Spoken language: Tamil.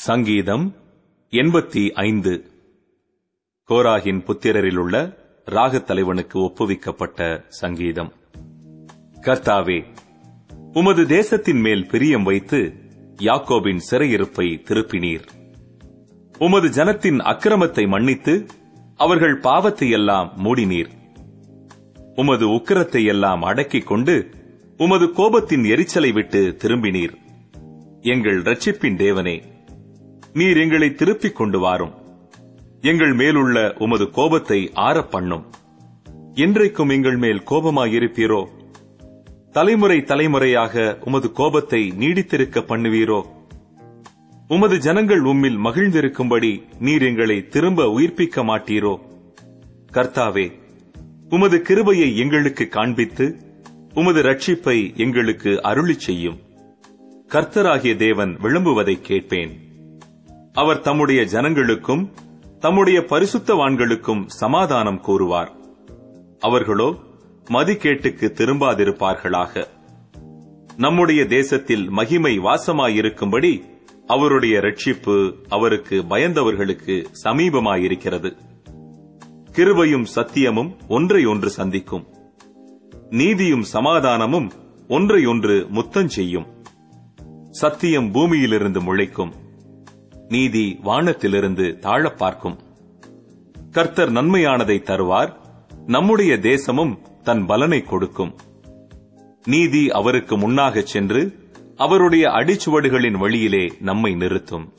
சங்கீதம் எண்பத்தி ஐந்து. கோராகின் புத்திரரிலுள்ள ராகத் தலைவனுக்கு ஒப்புவிக்கப்பட்ட சங்கீதம். கர்த்தாவே உமது தேசத்தின் மேல் பிரியம் வைத்து யாக்கோபின் சிறையிருப்பை திருப்பினீர். உமது ஜனத்தின் அக்கிரமத்தை மன்னித்து அவர்கள் பாவத்தை எல்லாம் மூடினீர். உமது உக்கிரத்தை எல்லாம் அடக்கிக் கொண்டு உமது கோபத்தின் எரிச்சலை விட்டு திரும்பினீர். எங்கள் ரட்சிப்பின் தேவனே நீர் எங்களை திருப்பிக் கொண்டு வாரும். எங்கள் மேலுள்ள உமது கோபத்தை ஆறப்பண்ணும். என்றைக்கும் எங்கள் மேல் கோபமாயிருப்பீரோ? தலைமுறை தலைமுறையாக உமது கோபத்தை நீடித்திருக்க பண்ணுவீரோ? உமது ஜனங்கள் உம்மில் மகிழ்ந்திருக்கும்படி நீர் எங்களை திரும்ப உயிர்ப்பிக்க மாட்டீரோ? கர்த்தாவே உமது கிருபையை எங்களுக்கு காண்பித்து உமது ரட்சிப்பை எங்களுக்கு அருளி செய்யும். கர்த்தராகிய தேவன் விளம்புவதை கேட்பேன். அவர் தம்முடைய ஜனங்களுக்கும் தம்முடைய பரிசுத்தவான்களுக்கும் சமாதானம் கூறுவார். அவர்களோ மதிக்கேட்டுக்கு திரும்பாதிருப்பார்களாக. நம்முடைய தேசத்தில் மகிமை வாசமாயிருக்கும்படி அவருடைய ரட்சிப்பு அவருக்கு பயந்தவர்களுக்கு சமீபமாயிருக்கிறது. கிருபையும் சத்தியமும் ஒன்றை ஒன்று சந்திக்கும். நீதியும் சமாதானமும் ஒன்றை ஒன்று முத்தம் செய்யும் சத்தியம் பூமியிலிருந்து முளைக்கும். நீதி வானத்திலிருந்து தாழப் பார்க்கும். கர்த்தர் நன்மையானதை தருவார் நம்முடைய தேசமும் தன் பலனை கொடுக்கும். நீதி அவருக்கு முன்னாகச் சென்று அவருடைய அடிச்சுவடுகளின் வழியிலே நம்மை நிறுத்தும்.